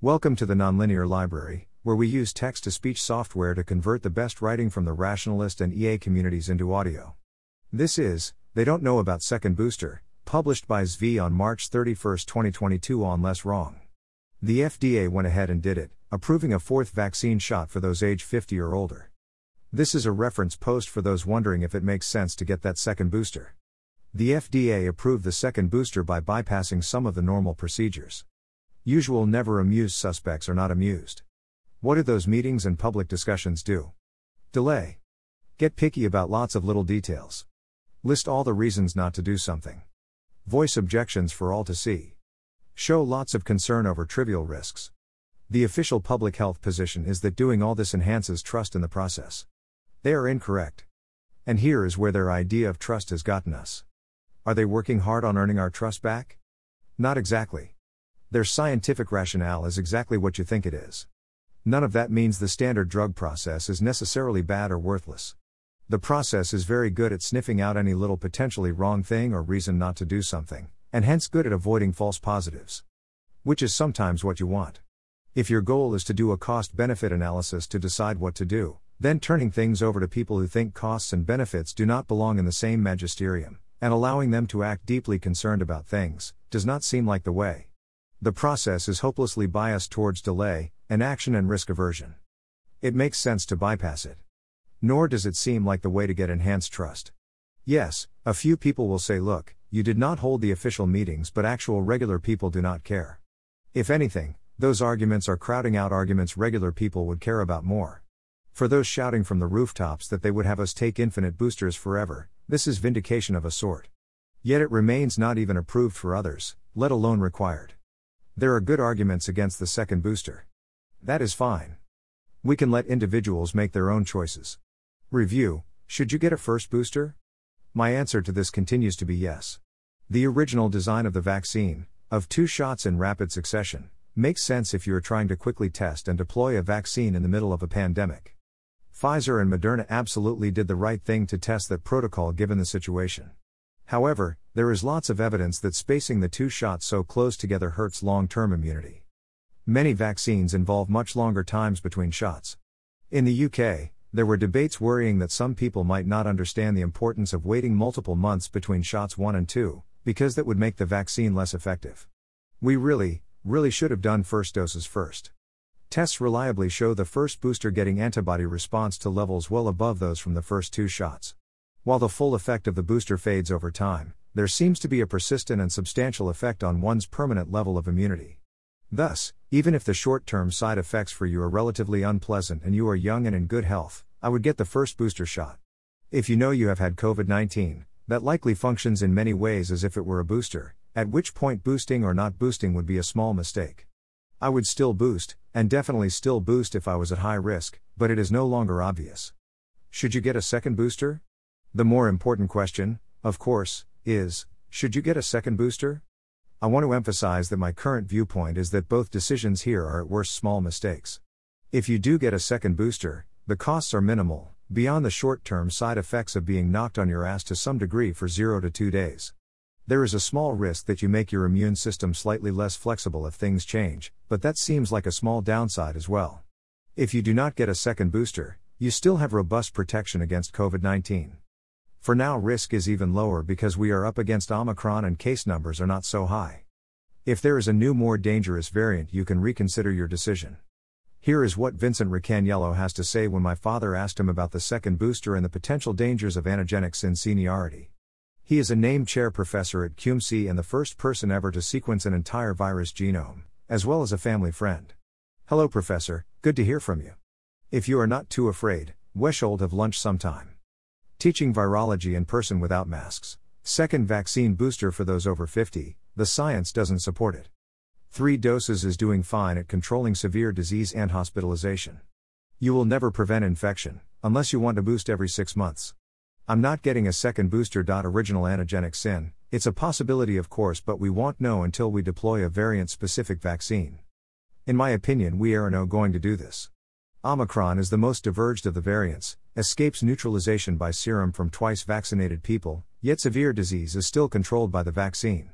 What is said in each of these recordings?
Welcome to the Nonlinear Library, where we use text to speech software to convert the best writing from the rationalist and EA communities into audio. This is, They Don't Know About Second Booster, published by Zvi on March 31, 2022 on Less Wrong. The FDA went ahead and did it, approving a fourth vaccine shot for those age 50 or older. This is a reference post for those wondering if it makes sense to get that second booster. The FDA approved the second booster by bypassing some of the normal procedures. Usual never amused suspects are not amused. What do those meetings and public discussions do? Delay. Get picky about lots of little details. List all the reasons not to do something. Voice objections for all to see. Show lots of concern over trivial risks. The official public health position is that doing all this enhances trust in the process. They are incorrect. And here is where their idea of trust has gotten us. Are they working hard on earning our trust back? Not exactly. Their scientific rationale is exactly what you think it is. None of that means the standard drug process is necessarily bad or worthless. The process is very good at sniffing out any little potentially wrong thing or reason not to do something, and hence good at avoiding false positives. Which is sometimes what you want. If your goal is to do a cost benefit analysis to decide what to do, then turning things over to people who think costs and benefits do not belong in the same magisterium, and allowing them to act deeply concerned about things, does not seem like the way. The process is hopelessly biased towards delay, inaction, and risk aversion. It makes sense to bypass it. Nor does it seem like the way to get enhanced trust. Yes, a few people will say, look, you did not hold the official meetings, but actual regular people do not care. If anything, those arguments are crowding out arguments regular people would care about more. For those shouting from the rooftops that they would have us take infinite boosters forever, this is vindication of a sort. Yet it remains not even approved for others, let alone required. There are good arguments against the second booster. That is fine. We can let individuals make their own choices. Review Should you get a first booster? My answer to this continues to be yes. The original design of the vaccine, of two shots in rapid succession, makes sense if you are trying to quickly test and deploy a vaccine in the middle of a pandemic. Pfizer and Moderna absolutely did the right thing to test that protocol given the situation. However, there is lots of evidence that spacing the two shots so close together hurts long term immunity. Many vaccines involve much longer times between shots. In the UK, there were debates worrying that some people might not understand the importance of waiting multiple months between shots 1 and 2, because that would make the vaccine less effective. We really, really should have done first doses first. Tests reliably show the first booster getting antibody response to levels well above those from the first two shots. While the full effect of the booster fades over time, there seems to be a persistent and substantial effect on one's permanent level of immunity. Thus, even if the short term side effects for you are relatively unpleasant and you are young and in good health, I would get the first booster shot. If you know you have had COVID 19, that likely functions in many ways as if it were a booster, at which point boosting or not boosting would be a small mistake. I would still boost, and definitely still boost if I was at high risk, but it is no longer obvious. Should you get a second booster? The more important question, of course, is should you get a second booster? I want to emphasize that my current viewpoint is that both decisions here are at worst small mistakes. If you do get a second booster, the costs are minimal, beyond the short term side effects of being knocked on your ass to some degree for 0 to 2 days. There is a small risk that you make your immune system slightly less flexible if things change, but that seems like a small downside as well. If you do not get a second booster, you still have robust protection against COVID 19. For now, risk is even lower because we are up against Omicron and case numbers are not so high. If there is a new, more dangerous variant, you can reconsider your decision. Here is what Vincent Racaniello has to say when my father asked him about the second booster and the potential dangers of antigenics in seniority. He is a named chair professor at CUMC and the first person ever to sequence an entire virus genome, as well as a family friend. Hello, Professor, good to hear from you. If you are not too afraid, we should have lunch sometime. Teaching virology in person without masks. Second vaccine booster for those over 50, the science doesn't support it. Three doses is doing fine at controlling severe disease and hospitalization. You will never prevent infection, unless you want to boost every six months. I'm not getting a second booster. Original antigenic sin, it's a possibility of course, but we won't know until we deploy a variant specific vaccine. In my opinion, we are no going to do this. Omicron is the most diverged of the variants, escapes neutralization by serum from twice vaccinated people, yet severe disease is still controlled by the vaccine.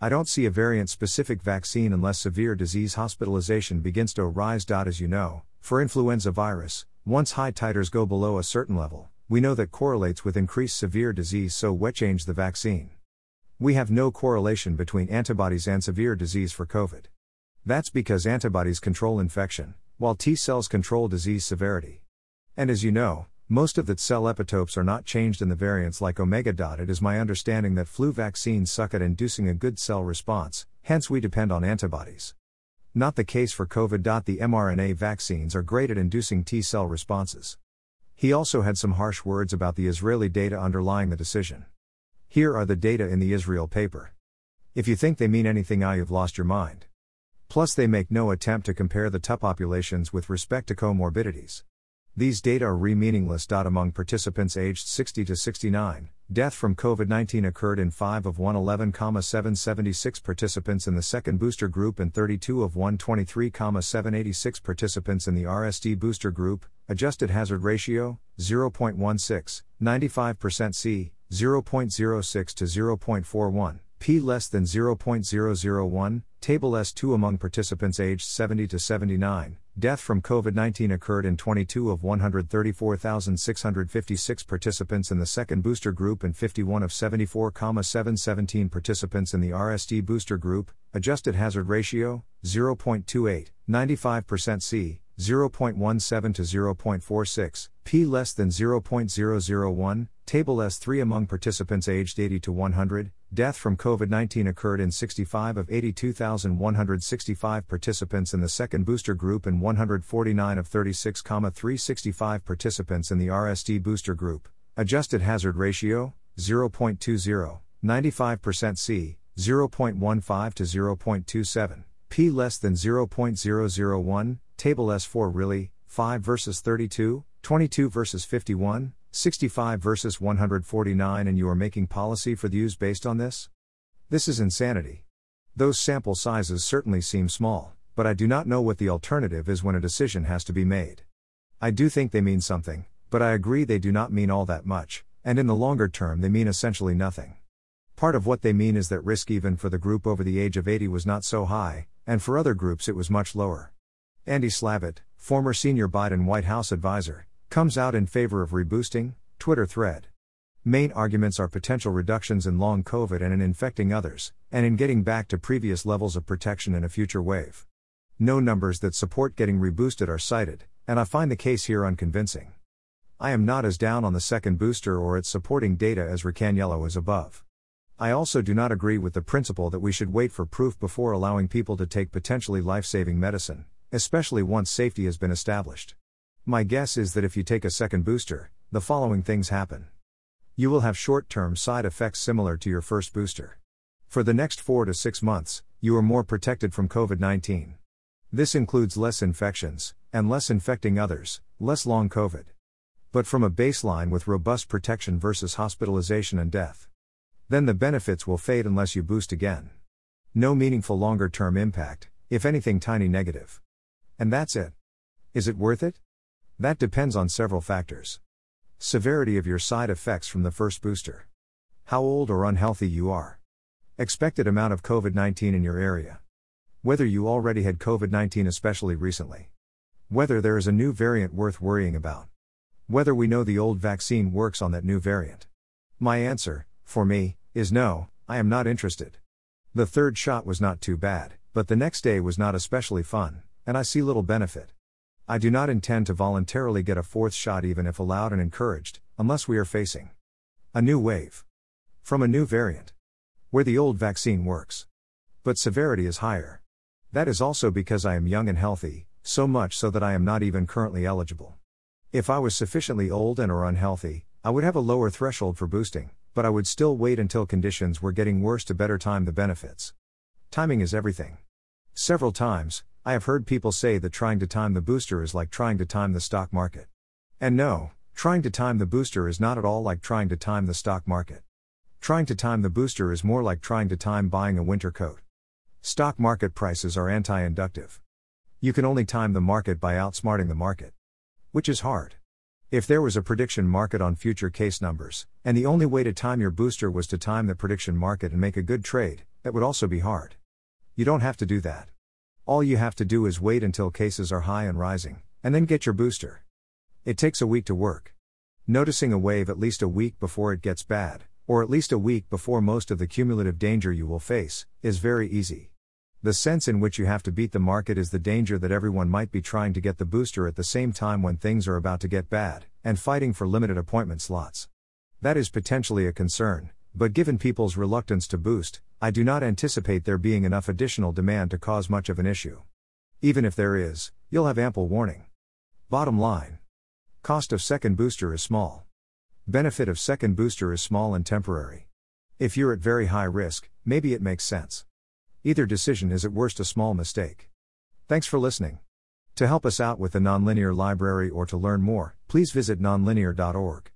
I don't see a variant specific vaccine unless severe disease hospitalization begins to rise. As you know, for influenza virus, once high titers go below a certain level, we know that correlates with increased severe disease, so we change the vaccine. We have no correlation between antibodies and severe disease for COVID. That's because antibodies control infection, while T cells control disease severity. And as you know, most of the cell epitopes are not changed in the variants like omega. It is my understanding that flu vaccines suck at inducing a good cell response, hence, we depend on antibodies. Not the case for COVID. The mRNA vaccines are great at inducing T cell responses. He also had some harsh words about the Israeli data underlying the decision. Here are the data in the Israel paper. If you think they mean anything, I you've lost your mind. Plus, they make no attempt to compare the two populations with respect to comorbidities. These data are re meaningless. Among participants aged 60 to 69, death from COVID 19 occurred in 5 of 111,776 participants in the second booster group and 32 of 123,786 participants in the RSD booster group, adjusted hazard ratio 0.16, 95% C, 0.06 to 0.41 p less than 0.001, table S2 among participants aged 70 to 79. Death from COVID 19 occurred in 22 of 134,656 participants in the second booster group and 51 of 74,717 participants in the RSD booster group. Adjusted hazard ratio 0.28, 95% C, 0.17 to 0.46, p less than 0.001, table S3 among participants aged 80 to 100, death from COVID 19 occurred in 65 of 82,165 participants in the second booster group and 149 of 36,365 participants in the RSD booster group. Adjusted hazard ratio 0.20, 95% C, 0.15 to 0.27, p less than 0.001, table S4 really, 5 versus 32, 22 versus 51, 65 versus 149 and you are making policy for the use based on this? This is insanity. Those sample sizes certainly seem small, but I do not know what the alternative is when a decision has to be made. I do think they mean something, but I agree they do not mean all that much, and in the longer term they mean essentially nothing. Part of what they mean is that risk even for the group over the age of 80 was not so high, and for other groups it was much lower. Andy Slavitt, former senior Biden White House advisor, comes out in favor of reboosting, Twitter thread. Main arguments are potential reductions in long COVID and in infecting others, and in getting back to previous levels of protection in a future wave. No numbers that support getting reboosted are cited, and I find the case here unconvincing. I am not as down on the second booster or its supporting data as Racaniello is above. I also do not agree with the principle that we should wait for proof before allowing people to take potentially life saving medicine, especially once safety has been established. My guess is that if you take a second booster, the following things happen. You will have short term side effects similar to your first booster. For the next 4 to 6 months, you are more protected from COVID 19. This includes less infections, and less infecting others, less long COVID. But from a baseline with robust protection versus hospitalization and death. Then the benefits will fade unless you boost again. No meaningful longer term impact, if anything tiny negative. And that's it. Is it worth it? That depends on several factors. Severity of your side effects from the first booster. How old or unhealthy you are. Expected amount of COVID 19 in your area. Whether you already had COVID 19, especially recently. Whether there is a new variant worth worrying about. Whether we know the old vaccine works on that new variant. My answer, for me, is no, I am not interested. The third shot was not too bad, but the next day was not especially fun, and I see little benefit. I do not intend to voluntarily get a fourth shot even if allowed and encouraged, unless we are facing a new wave from a new variant where the old vaccine works. But severity is higher. That is also because I am young and healthy, so much so that I am not even currently eligible. If I was sufficiently old and or unhealthy, I would have a lower threshold for boosting, but I would still wait until conditions were getting worse to better time the benefits. Timing is everything. Several times, I have heard people say that trying to time the booster is like trying to time the stock market. And no, trying to time the booster is not at all like trying to time the stock market. Trying to time the booster is more like trying to time buying a winter coat. Stock market prices are anti inductive. You can only time the market by outsmarting the market. Which is hard. If there was a prediction market on future case numbers, and the only way to time your booster was to time the prediction market and make a good trade, that would also be hard. You don't have to do that. All you have to do is wait until cases are high and rising, and then get your booster. It takes a week to work. Noticing a wave at least a week before it gets bad, or at least a week before most of the cumulative danger you will face, is very easy. The sense in which you have to beat the market is the danger that everyone might be trying to get the booster at the same time when things are about to get bad, and fighting for limited appointment slots. That is potentially a concern, but given people's reluctance to boost, I do not anticipate there being enough additional demand to cause much of an issue. Even if there is, you'll have ample warning. Bottom line Cost of second booster is small. Benefit of second booster is small and temporary. If you're at very high risk, maybe it makes sense. Either decision is at worst a small mistake. Thanks for listening. To help us out with the Nonlinear Library or to learn more, please visit nonlinear.org.